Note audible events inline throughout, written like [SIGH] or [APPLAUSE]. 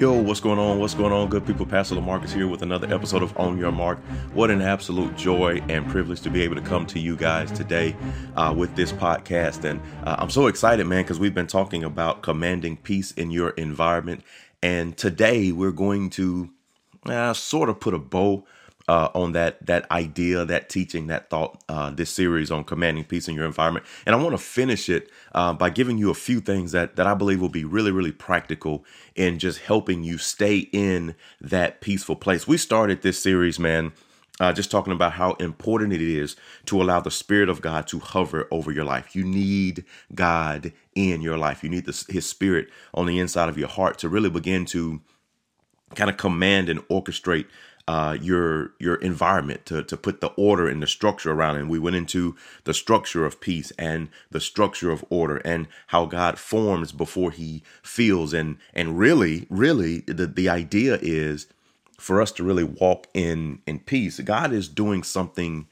Yo, what's going on? What's going on, good people? Pastor Lamarcus here with another episode of On Your Mark. What an absolute joy and privilege to be able to come to you guys today uh, with this podcast. And uh, I'm so excited, man, because we've been talking about commanding peace in your environment. And today we're going to uh, sort of put a bow uh, on that that idea, that teaching, that thought, uh, this series on commanding peace in your environment. And I want to finish it uh, by giving you a few things that that I believe will be really, really practical in just helping you stay in that peaceful place. We started this series, man. Uh, just talking about how important it is to allow the Spirit of God to hover over your life. You need God in your life. You need the, His Spirit on the inside of your heart to really begin to kind of command and orchestrate uh, your your environment to to put the order and the structure around it. And we went into the structure of peace and the structure of order and how God forms before He feels. And and really, really, the the idea is for us to really walk in in peace. God is doing something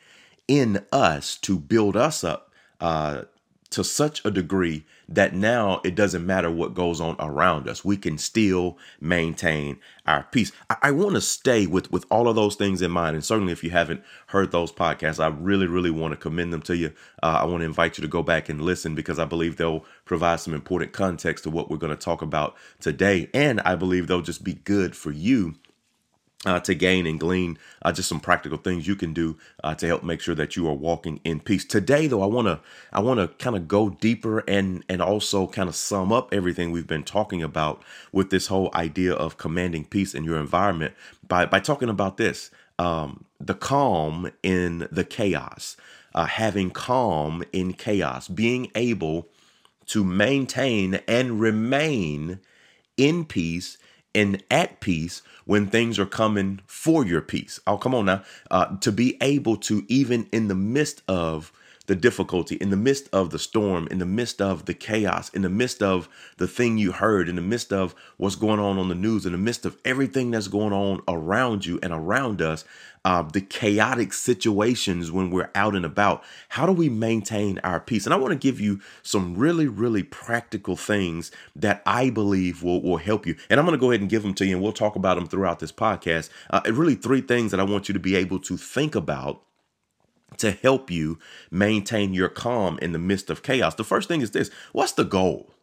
in us to build us up uh, to such a degree that now it doesn't matter what goes on around us. We can still maintain our peace. I, I want to stay with with all of those things in mind. And certainly, if you haven't heard those podcasts, I really, really want to commend them to you. Uh, I want to invite you to go back and listen because I believe they'll provide some important context to what we're going to talk about today. And I believe they'll just be good for you uh, to gain and glean uh, just some practical things you can do uh, to help make sure that you are walking in peace. Today, though, I want to I want to kind of go deeper and and also kind of sum up everything we've been talking about with this whole idea of commanding peace in your environment by by talking about this um, the calm in the chaos, uh, having calm in chaos, being able to maintain and remain in peace and at peace when things are coming for your peace. Oh, come on now. Uh, to be able to, even in the midst of the difficulty, in the midst of the storm, in the midst of the chaos, in the midst of the thing you heard, in the midst of what's going on on the news, in the midst of everything that's going on around you and around us, uh, the chaotic situations when we're out and about, how do we maintain our peace? And I want to give you some really, really practical things that I believe will, will help you. And I'm going to go ahead and give them to you, and we'll talk about them throughout this podcast. Uh, really, three things that I want you to be able to think about to help you maintain your calm in the midst of chaos. The first thing is this what's the goal?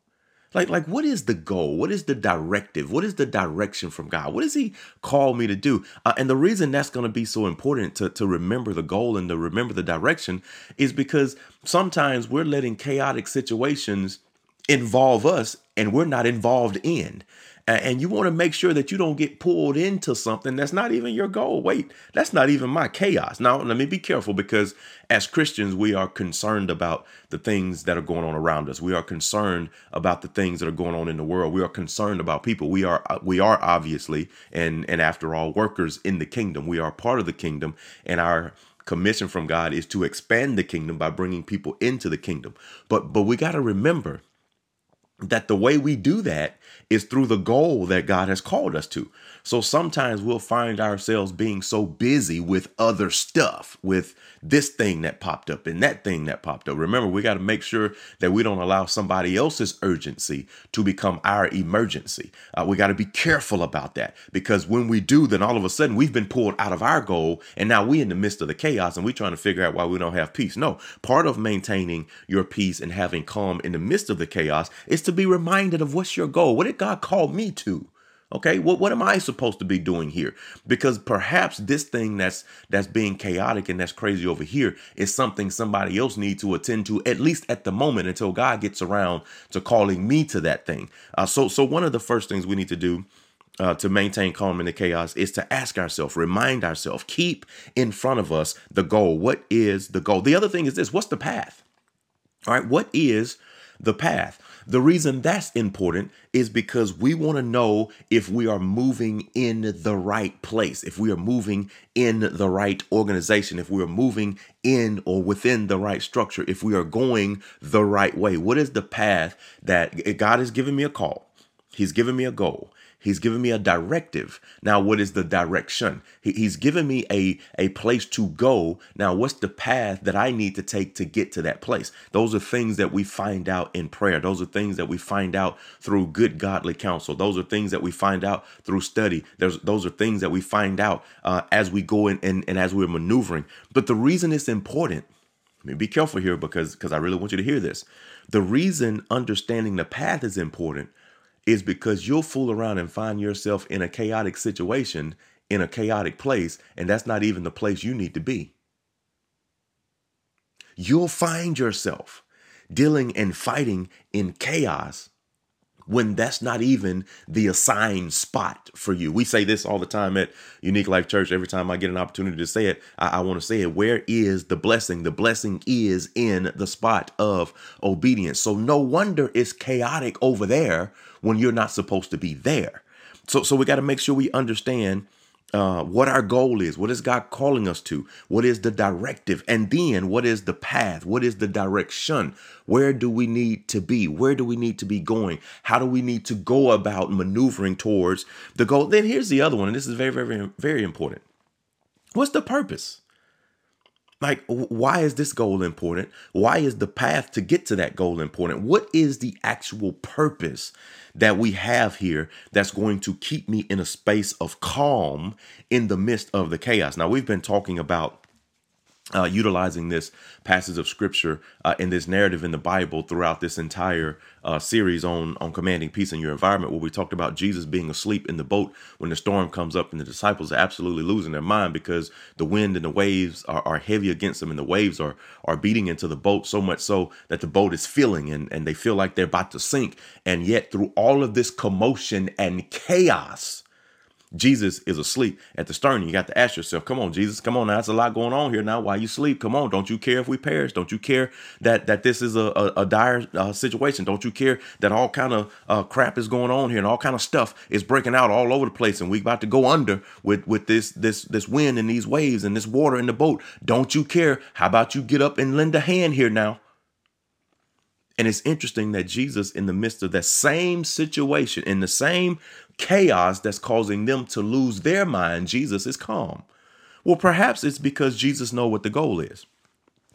Like, like, what is the goal? What is the directive? What is the direction from God? What does He call me to do? Uh, and the reason that's going to be so important to, to remember the goal and to remember the direction is because sometimes we're letting chaotic situations involve us and we're not involved in and you want to make sure that you don't get pulled into something that's not even your goal. Wait, that's not even my chaos. Now, let me be careful because as Christians, we are concerned about the things that are going on around us. We are concerned about the things that are going on in the world. We are concerned about people. We are uh, we are obviously and and after all workers in the kingdom. We are part of the kingdom and our commission from God is to expand the kingdom by bringing people into the kingdom. But but we got to remember that the way we do that is through the goal that God has called us to. So sometimes we'll find ourselves being so busy with other stuff, with this thing that popped up and that thing that popped up. Remember, we got to make sure that we don't allow somebody else's urgency to become our emergency. Uh, we got to be careful about that because when we do, then all of a sudden we've been pulled out of our goal and now we're in the midst of the chaos and we're trying to figure out why we don't have peace. No, part of maintaining your peace and having calm in the midst of the chaos is to be reminded of what's your goal. What did God call me to? Okay, what what am I supposed to be doing here? Because perhaps this thing that's that's being chaotic and that's crazy over here is something somebody else needs to attend to at least at the moment until God gets around to calling me to that thing. Uh, so so one of the first things we need to do uh, to maintain calm in the chaos is to ask ourselves, remind ourselves, keep in front of us the goal. What is the goal? The other thing is this: what's the path? All right, what is the path? The reason that's important is because we want to know if we are moving in the right place, if we are moving in the right organization, if we are moving in or within the right structure, if we are going the right way. What is the path that God has given me a call? He's given me a goal. He's given me a directive. Now, what is the direction? He, he's given me a, a place to go. Now, what's the path that I need to take to get to that place? Those are things that we find out in prayer. Those are things that we find out through good godly counsel. Those are things that we find out through study. There's, those are things that we find out uh, as we go in and, and as we're maneuvering. But the reason it's important, be careful here because because I really want you to hear this. The reason understanding the path is important is because you'll fool around and find yourself in a chaotic situation, in a chaotic place, and that's not even the place you need to be. You'll find yourself dealing and fighting in chaos when that's not even the assigned spot for you. We say this all the time at Unique Life Church. Every time I get an opportunity to say it, I, I want to say it. Where is the blessing? The blessing is in the spot of obedience. So no wonder it's chaotic over there when you're not supposed to be there. So, so we got to make sure we understand uh, what our goal is. What is God calling us to? What is the directive? And then what is the path? What is the direction? Where do we need to be? Where do we need to be going? How do we need to go about maneuvering towards the goal? Then here's the other one, and this is very, very, very important. What's the purpose? Like, why is this goal important? Why is the path to get to that goal important? What is the actual purpose that we have here that's going to keep me in a space of calm in the midst of the chaos? Now, we've been talking about uh, utilizing this passage of scripture uh, in this narrative in the Bible throughout this entire uh, series on on commanding peace in your environment, where we talked about Jesus being asleep in the boat when the storm comes up, and the disciples are absolutely losing their mind because the wind and the waves are, are heavy against them, and the waves are are beating into the boat so much so that the boat is filling, and and they feel like they're about to sink, and yet through all of this commotion and chaos Jesus is asleep at the stern. You got to ask yourself, come on, Jesus, come on now. That's a lot going on here now. Why you sleep? Come on. Don't you care if we perish? Don't you care that that this is a, a, a dire uh, situation? Don't you care that all kind of uh, crap is going on here and all kind of stuff is breaking out all over the place and we about to go under with with this this this wind and these waves and this water in the boat? Don't you care? How about you get up and lend a hand here now? And it's interesting that Jesus, in the midst of that same situation, in the same chaos that's causing them to lose their mind, Jesus is calm. Well, perhaps it's because Jesus knows what the goal is.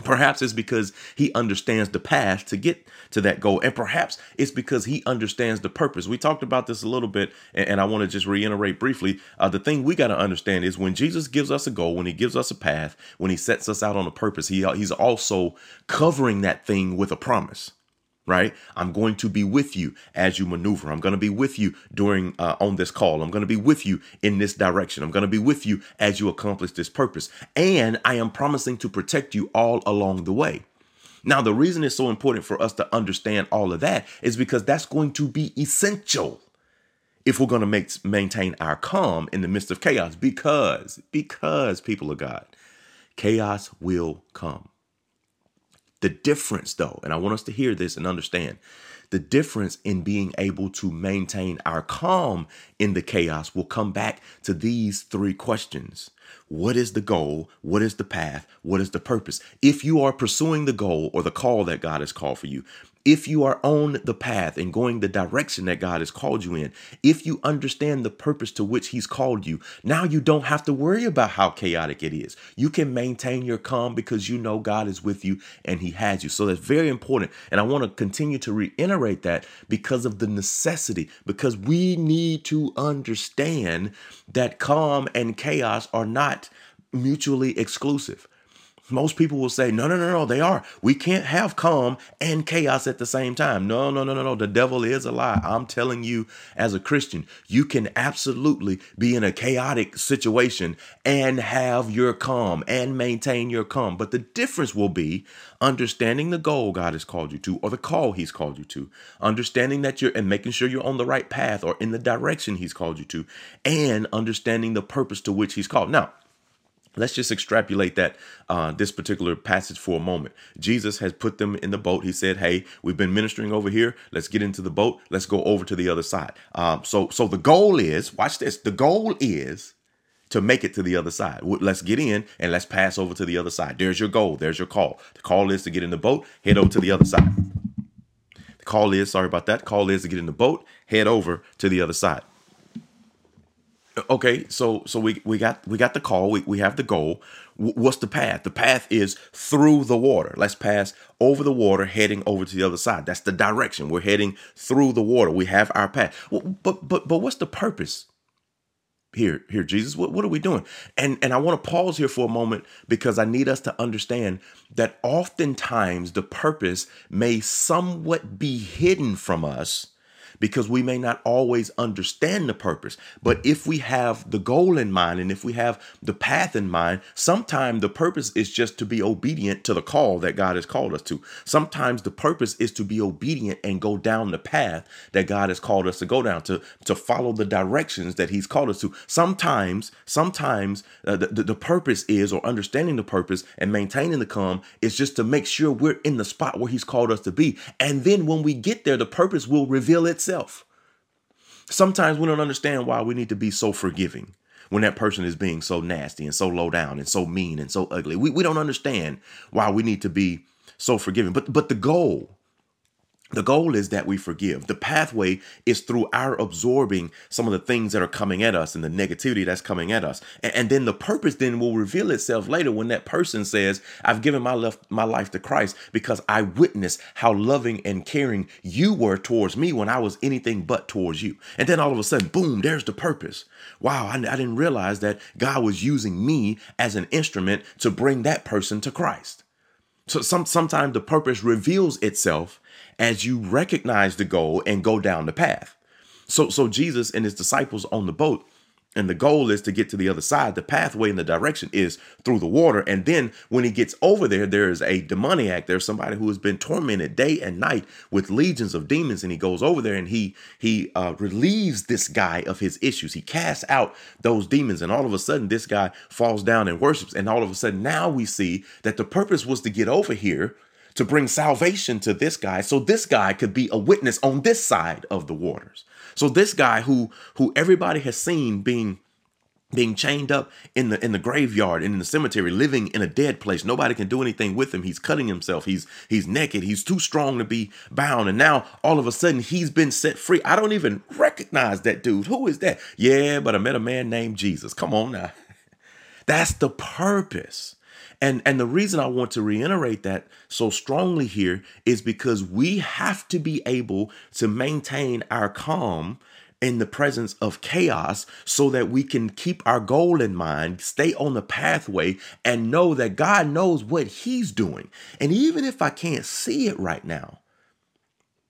Perhaps it's because he understands the path to get to that goal. And perhaps it's because he understands the purpose. We talked about this a little bit, and, I want to just reiterate briefly. Uh, the thing we got to understand is when Jesus gives us a goal, when he gives us a path, when he sets us out on a purpose, he, he's also covering that thing with a promise right? I'm going to be with you as you maneuver. I'm going to be with you during uh, on this call. I'm going to be with you in this direction. I'm going to be with you as you accomplish this purpose. And I am promising to protect you all along the way. Now, the reason it's so important for us to understand all of that is because that's going to be essential if we're going to make maintain our calm in the midst of chaos because because people of God, chaos will come. The difference, though, and I want us to hear this and understand the difference in being able to maintain our calm in the chaos will come back to these three questions. What is the goal? What is the path? What is the purpose? If you are pursuing the goal or the call that God has called for you, if you are on the path and going the direction that God has called you in, if you understand the purpose to which He's called you, now you don't have to worry about how chaotic it is. You can maintain your calm because you know God is with you and He has you. So that's very important. And I want to continue to reiterate that because of the necessity, because we need to understand that calm and chaos are not mutually exclusive. Most people will say, no, no, no, no, they are. We can't have calm and chaos at the same time. No, no, no, no, no. The devil is a lie. I'm telling you, as a Christian, you can absolutely be in a chaotic situation and have your calm and maintain your calm. But the difference will be understanding the goal God has called you to or the call He's called you to, understanding that you're and making sure you're on the right path or in the direction He's called you to, and understanding the purpose to which He's called. Now, Let's just extrapolate that uh, this particular passage for a moment. Jesus has put them in the boat. He said, "Hey, we've been ministering over here. Let's get into the boat. Let's go over to the other side." Um, so, so the goal is, watch this. The goal is to make it to the other side. Let's get in and let's pass over to the other side. There's your goal. There's your call. The call is to get in the boat, head over to the other side. The call is, sorry about that. Call is to get in the boat, head over to the other side. Okay, so so we we got we got the call. We we have the goal. What's the path? The path is through the water. Let's pass over the water, heading over to the other side. That's the direction. We're heading through the water. We have our path. Well, but but but what's the purpose? Here, here, Jesus, what, what are we doing? And and I want to pause here for a moment because I need us to understand that oftentimes the purpose may somewhat be hidden from us because we may not always understand the purpose. But if we have the goal in mind and if we have the path in mind, sometimes the purpose is just to be obedient to the call that God has called us to. Sometimes the purpose is to be obedient and go down the path that God has called us to go down, to, to follow the directions that He's called us to. Sometimes, sometimes uh, the, the, the purpose is, or understanding the purpose and maintaining the calm is just to make sure we're in the spot where He's called us to be. And then when we get there, the purpose will reveal itself itself. Sometimes we don't understand why we need to be so forgiving when that person is being so nasty and so low down and so mean and so ugly. We, we don't understand why we need to be so forgiving. But but the goal the goal is that we forgive. The pathway is through our absorbing some of the things that are coming at us and the negativity that's coming at us. And, and, then the purpose then will reveal itself later when that person says, I've given my, left, my life to Christ because I witnessed how loving and caring you were towards me when I was anything but towards you. And then all of a sudden, boom, there's the purpose. Wow, I, I didn't realize that God was using me as an instrument to bring that person to Christ. So some, sometimes the purpose reveals itself as you recognize the goal and go down the path. So, so Jesus and his disciples on the boat, and the goal is to get to the other side. The pathway and the direction is through the water. And then when he gets over there, there is a demoniac. There's somebody who has been tormented day and night with legions of demons. And he goes over there and he he uh, relieves this guy of his issues. He casts out those demons. And all of a sudden, this guy falls down and worships. And all of a sudden, now we see that the purpose was to get over here to bring salvation to this guy so this guy could be a witness on this side of the waters. So this guy who who everybody has seen being being chained up in the in the graveyard and in the cemetery living in a dead place. Nobody can do anything with him. He's cutting himself. He's he's naked. He's too strong to be bound. And now all of a sudden he's been set free. I don't even recognize that dude. Who is that? Yeah but i met a man named jesus. Come on now. [LAUGHS] That's the purpose and and the reason I want to reiterate that so strongly here is because we have to be able to maintain our calm in the presence of chaos so that we can keep our goal in mind, stay on the pathway, and know that God knows what He's doing. And even if I can't see it right now,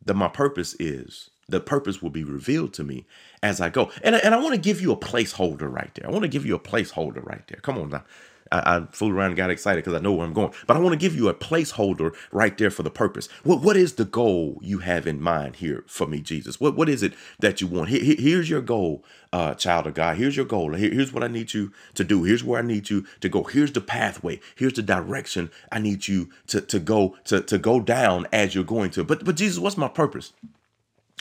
that my purpose is, the purpose will be revealed to me as I go. And, and I want to give you a placeholder right there. I want to give you a placeholder right there. Come on now. I, I fooled around and got excited because I know where I'm going. But I want to give you a placeholder right there for the purpose. What what is the goal you have in mind here for me, Jesus? What what is it that you want? Here, here's your goal, uh, child of God. Here's your goal. Here, here's what I need you to do. Here's where I need you to go. Here's the pathway. Here's the direction I need you to to go to to go down as you're going to. But but Jesus, what's my purpose?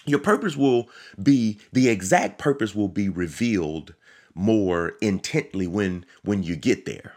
Your purpose will be the exact purpose will be revealed more intently when when you get there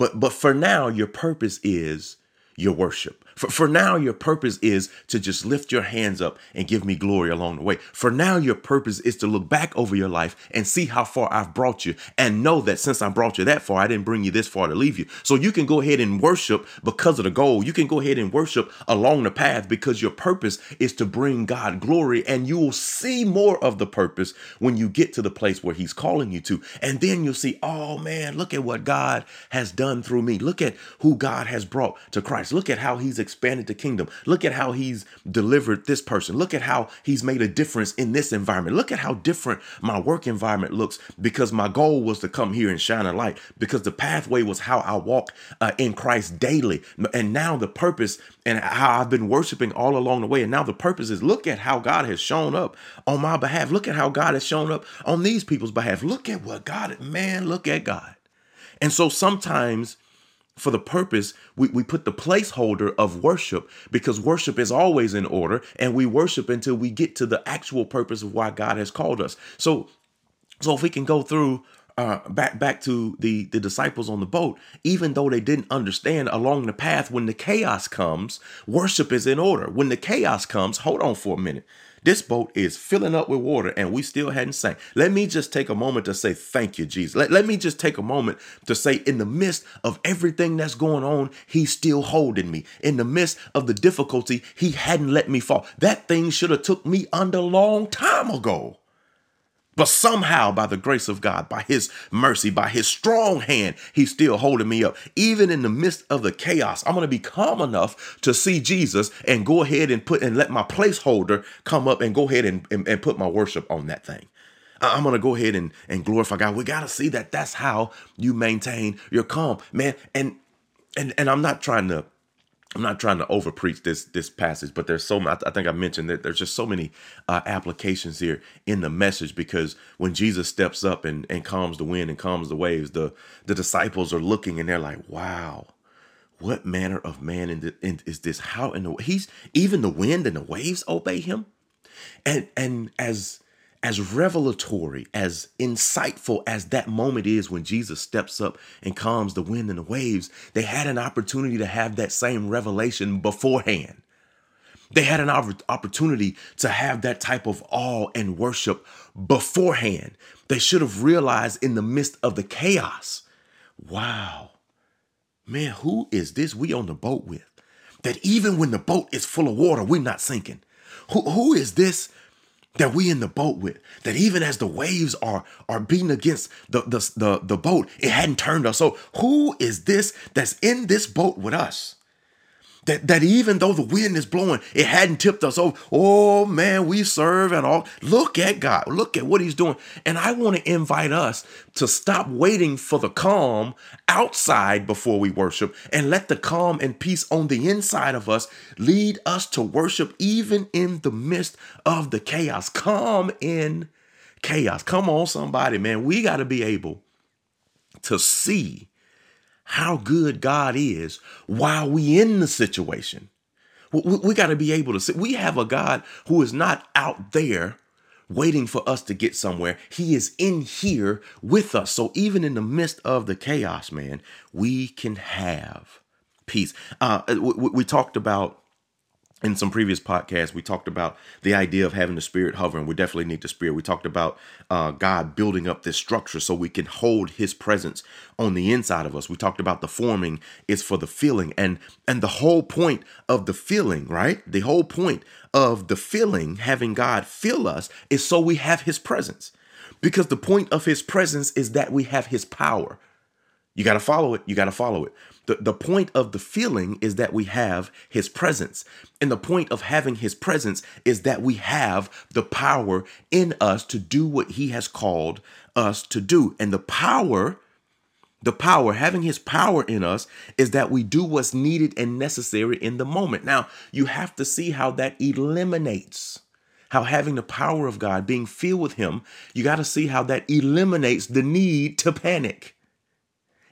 but but for now, your purpose is your worship. For, for now, your purpose is to just lift your hands up and give me glory along the way. For now, your purpose is to look back over your life and see how far I've brought you and know that since I brought you that far, I didn't bring you this far to leave you. So you can go ahead and worship because of the goal. You can go ahead and worship along the path because your purpose is to bring God glory and you will see more of the purpose when you get to the place where He's calling you to. And then you'll see, oh man, look at what God has done through me. Look at who God has brought to Christ. Look at how He's expanded the kingdom. Look at how he's delivered this person. Look at how he's made a difference in this environment. Look at how different my work environment looks because my goal was to come here and shine a light because the pathway was how I walk uh, in Christ daily. And now the purpose and how I've been worshiping all along the way. And now the purpose is look at how God has shown up on my behalf. Look at how God has shown up on these people's behalf. Look at what God, man, look at God. And so sometimes for the purpose, we, we put the placeholder of worship because worship is always in order and we worship until we get to the actual purpose of why God has called us. So, so if we can go through uh, back back to the the disciples on the boat, even though they didn't understand along the path when the chaos comes, worship is in order. When the chaos comes, hold on for a minute. This boat is filling up with water and we still hadn't sank. Let me just take a moment to say thank you, Jesus. Let, let me just take a moment to say, in the midst of everything that's going on, He's still holding me. In the midst of the difficulty, He hadn't let me fall. That thing should have took me under a long time ago. But somehow, by the grace of God, by His mercy, by His strong hand, He's still holding me up. Even in the midst of the chaos, I'm going to be calm enough to see Jesus and go ahead and put and let my placeholder come up and go ahead and, and, and put my worship on that thing. I'm going to go ahead and, and glorify God. We got to see that that's how you maintain your calm, man. And and and I'm not trying to I'm not trying to over preach this this passage, but there's so much. I think I mentioned that there's just so many uh, applications here in the message because when Jesus steps up and, and calms the wind and calms the waves, the the disciples are looking and they're like, "Wow, what manner of man in the, in, is this? How in the he's even the wind and the waves obey him?" And and as as revelatory, as insightful as that moment is when Jesus steps up and calms the wind and the waves, they had an opportunity to have that same revelation beforehand. They had an opportunity to have that type of awe and worship beforehand. They should have realized in the midst of the chaos wow, man, who is this we on the boat with? That even when the boat is full of water, we're not sinking. Who, who is this that we in the boat with that even as the waves are are beating against the, the the the boat it hadn't turned us so who is this that's in this boat with us that, that even though the wind is blowing, it hadn't tipped us over. Oh man, we serve and all. Look at God. Look at what He's doing. And I want to invite us to stop waiting for the calm outside before we worship and let the calm and peace on the inside of us lead us to worship even in the midst of the chaos. Calm in chaos. Come on, somebody, man. We got to be able to see how good God is while we in the situation. We, we got to be able to see. We have a God who is not out there waiting for us to get somewhere. He is in here with us. So even in the midst of the chaos, man, we can have peace. Uh, we, we talked about in some previous podcasts, we talked about the idea of having the spirit hovering. We definitely need the spirit. We talked about uh, God building up this structure so we can hold His presence on the inside of us. We talked about the forming is for the feeling, and and the whole point of the feeling, right? The whole point of the feeling, having God fill us, is so we have His presence, because the point of His presence is that we have His power. You got to follow it. You got to follow it. The, the point of the feeling is that we have his presence. And the point of having his presence is that we have the power in us to do what he has called us to do. And the power, the power, having his power in us is that we do what's needed and necessary in the moment. Now, you have to see how that eliminates how having the power of God, being filled with Him, you got to see how that eliminates the need to panic.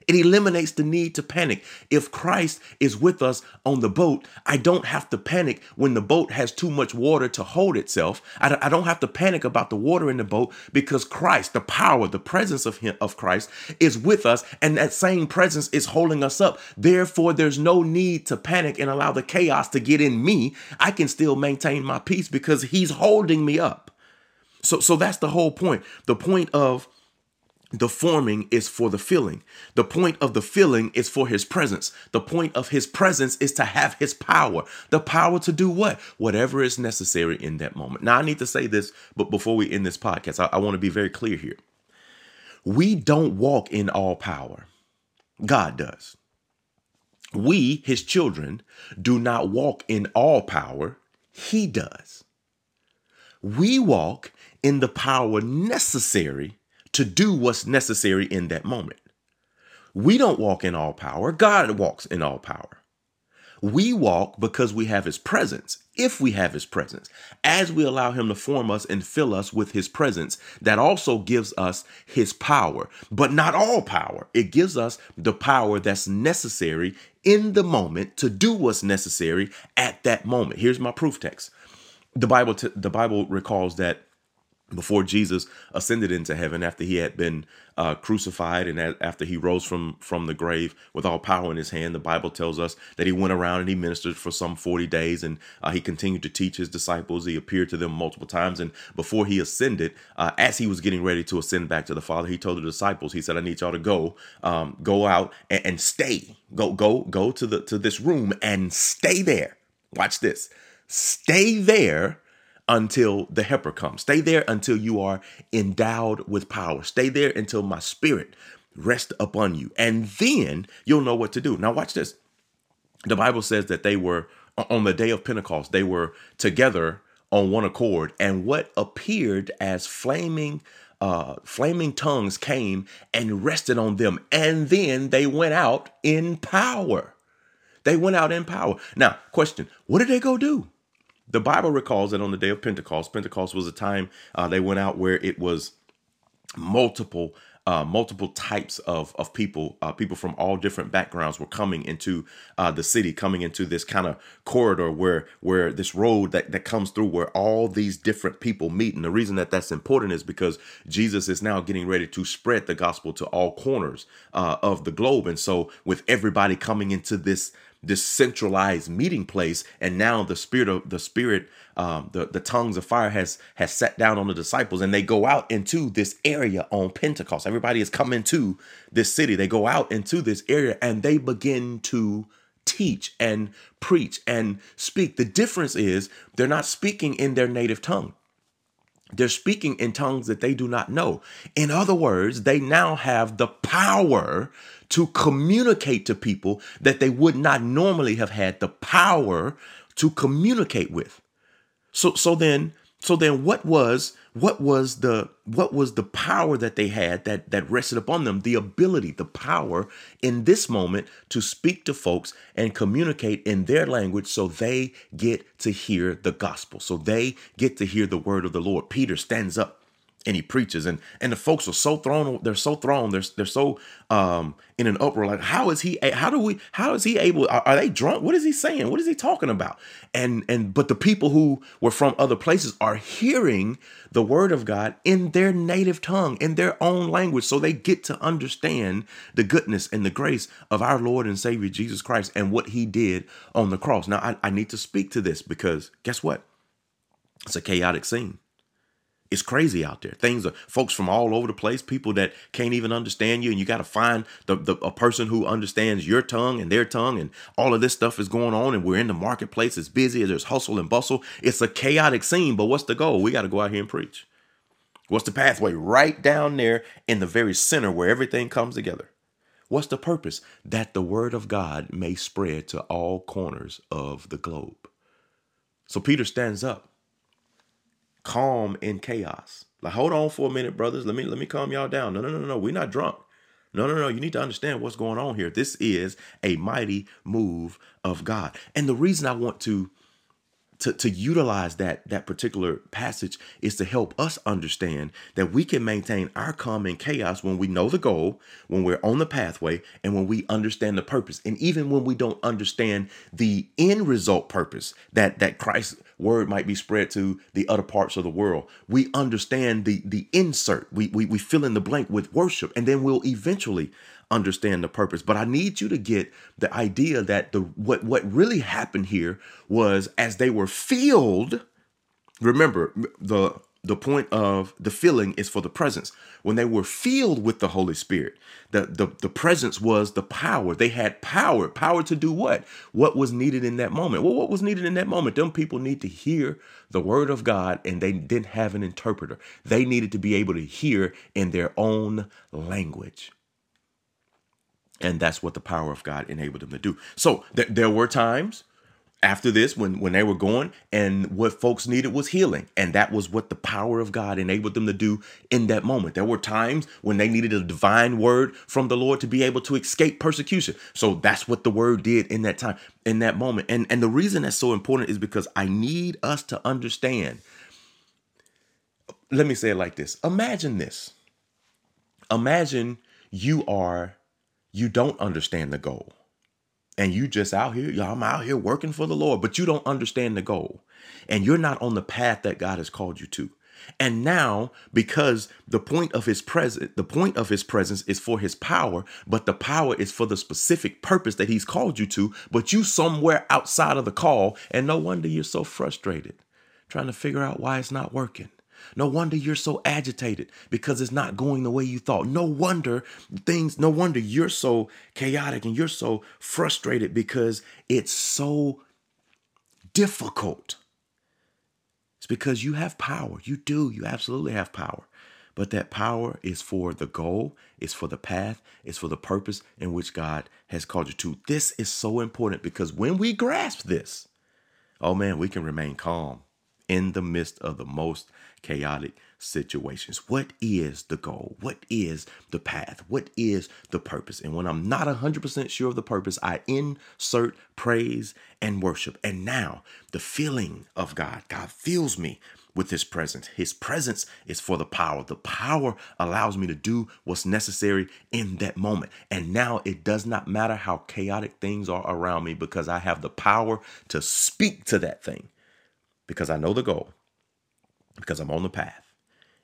It eliminates the need to panic. If Christ is with us on the boat, I don't have to panic when the boat has too much water to hold itself. I don't have to panic about the water in the boat because Christ, the power, the presence of him of Christ is with us and that same presence is holding us up. Therefore, there's no need to panic and allow the chaos to get in me. I can still maintain my peace because he's holding me up. So so that's the whole point. The point of the forming is for the filling. The point of the filling is for his presence. The point of his presence is to have his power. The power to do what? Whatever is necessary in that moment. Now, I need to say this, but before we end this podcast, I, I want to be very clear here. We don't walk in all power, God does. We, his children, do not walk in all power, he does. We walk in the power necessary to do what's necessary in that moment. We don't walk in all power, God walks in all power. We walk because we have his presence. If we have his presence, as we allow him to form us and fill us with his presence, that also gives us his power, but not all power. It gives us the power that's necessary in the moment to do what's necessary at that moment. Here's my proof text. The Bible t- the Bible recalls that before Jesus ascended into heaven after he had been uh, crucified and after he rose from from the grave with all power in his hand, the Bible tells us that he went around and he ministered for some 40 days and uh, he continued to teach his disciples. He appeared to them multiple times. And before he ascended, uh, as he was getting ready to ascend back to the Father, he told the disciples, he said, I need y'all to go, um, go out and, and stay. Go, go, go to the to this room and stay there. Watch this. Stay there until the helper comes. Stay there until you are endowed with power. Stay there until my spirit rests upon you. And then you'll know what to do. Now, watch this. The Bible says that they were on the day of Pentecost, they were together on one accord, and what appeared as flaming uh, flaming tongues came and rested on them, and then they went out in power. They went out in power. Now, question: What did they go do? The Bible recalls that on the day of Pentecost, Pentecost was a time uh, they went out where it was multiple uh, multiple types of of people, uh, people from all different backgrounds were coming into uh, the city, coming into this kind of corridor where where this road that that comes through where all these different people meet. And the reason that that's important is because Jesus is now getting ready to spread the gospel to all corners uh, of the globe, and so with everybody coming into this this centralized meeting place and now the spirit of the spirit um, the, the tongues of fire has has sat down on the disciples and they go out into this area on pentecost. Everybody is coming to this city. They go out into this area and they begin to teach and preach and speak. The difference is they're not speaking in their native tongue. They're speaking in tongues that they do not know. In other words, they now have the power to communicate to people that they would not normally have had the power to communicate with. So so then so then what was what was the what was the power that they had that that rested upon them the ability the power in this moment to speak to folks and communicate in their language so they get to hear the gospel so they get to hear the word of the lord peter stands up and he preaches and and the folks are so thrown they're so thrown they're, they're so um in an uproar like how is he how do we how is he able are, are, they drunk? What is he saying? What is he talking about? And and but the people who were from other places are hearing the word of god in their native tongue in their own language so they get to understand the goodness and the grace of our lord and savior jesus christ and what he did on the cross. Now i, I need to speak to this because guess what? It's a chaotic scene it's crazy out there. Things are folks from all over the place, people that can't even understand you, and you got to find the, the a person who understands your tongue and their tongue, and all of this stuff is going on. And we're in the marketplace. It's busy. There's hustle and bustle. It's a chaotic scene. But what's the goal? We got to go out here and preach. What's the pathway? Right down there in the very center where everything comes together. What's the purpose? That the word of God may spread to all corners of the globe. So Peter stands up calm in chaos. Like, hold on for a minute, brothers. Let me let me calm y'all down. No, no, no, no. We're not drunk. No, no, no. You need to understand what's going on here. This is a mighty move of God. And the reason I want to to, to utilize that that particular passage is to help us understand that we can maintain our calm in chaos when we know the goal, when we're on the pathway, and when we understand the purpose. And even when we don't understand the end result purpose that that Christ's word might be spread to the other parts of the world, we understand the the insert. We we, we fill in the blank with worship, and then we'll eventually understand the purpose. But I need you to get the idea that the what what really happened here was as they were filled. Remember the the point of the filling is for the presence. When they were filled with the Holy Spirit, the, the, the presence was the power. They had power. Power to do what? What was needed in that moment? Well, what was needed in that moment? Them people need to hear the word of God and they didn't have an interpreter. They needed to be able to hear in their own language. And that's what the power of God enabled them to do. So th- there were times after this when when they were going and what folks needed was healing. And that was what the power of god enabled them to do in that moment. There were times when they needed a divine word from the lord to be able to escape persecution. So that's what the word did in that time in that moment. And and the reason that's so important is because i need us to understand. Let me say it like this. Imagine this. Imagine you are you don't understand the goal. And you just out here, y'all, I'm out here working for the Lord, but you don't understand the goal. And you're not on the path that God has called you to. And now, because the point of his presence, the point of his presence is for his power, but the power is for the specific purpose that he's called you to, but you somewhere outside of the call, and no wonder you're so frustrated, trying to figure out why it's not working. No wonder you're so agitated because it's not going the way you thought. No wonder things, no wonder you're so chaotic and you're so frustrated because it's so difficult. It's because you have power. You do. You absolutely have power. But that power is for the goal, it's for the path, it's for the purpose in which God has called you to. This is so important because when we grasp this, oh man, we can remain calm in the midst of the most chaotic situations. What is the goal? What is the path? What is the purpose? And when I'm not 100% sure of the purpose, I insert praise and worship. And now the feeling of God, God fills me with his presence. His presence is for the power. The power allows me to do what's necessary in that moment. And now it does not matter how chaotic things are around me because I have the power to speak to that thing because I know the goal, because I'm on the path,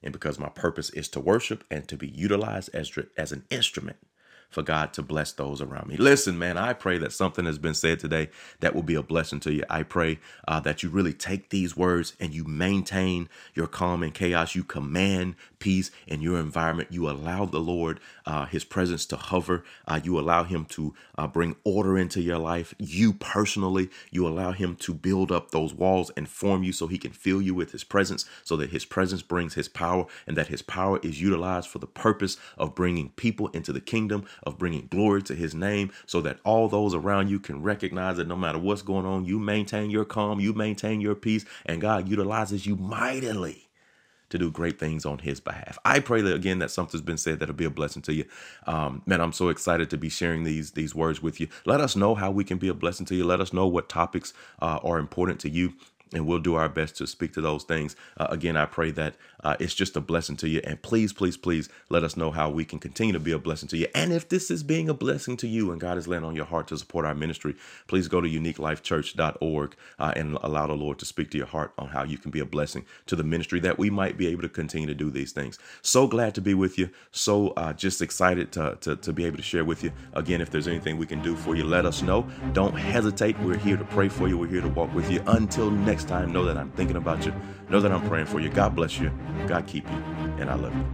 and because my purpose is to worship and to be utilized as, as an instrument for God to bless those around me. Listen, man, I pray that something has been said today that will be a blessing to you. I pray uh, that you really take these words and you maintain your calm and chaos. You command peace in your environment. You allow the Lord, uh, His presence to hover. Uh, you allow Him to uh, bring order into your life. You personally, you allow Him to build up those walls and form you so He can fill you with His presence, so that His presence brings His power and that His power is utilized for the purpose of bringing people into the kingdom, of bringing glory to His name, so that all those around you can recognize that no matter what's going on, you maintain your calm, you maintain your peace, and God utilizes you mightily to do great things on his behalf. I pray that again that something's been said that'll be a blessing to you. Um, man, I'm so excited to be sharing these these words with you. Let us know how we can be a blessing to you. Let us know what topics uh, are important to you and we'll do our best to speak to those things. Uh, again, I pray that uh, it's just a blessing to you. And please, please, please let us know how we can continue to be a blessing to you. And if this is being a blessing to you and God is laying on your heart to support our ministry, please go to uniquelifechurch.org uh, and allow the Lord to speak to your heart on how you can be a blessing to the ministry that we might be able to continue to do these things. So glad to be with you. So uh, just excited to, to, to be able to share with you. Again, if there's anything we can do for you, let us know. Don't hesitate. We're here to pray for you. We're here to walk with you. Until next next time, know that I'm thinking about you. Know that I'm praying for you. God bless you. God keep you. And I love you.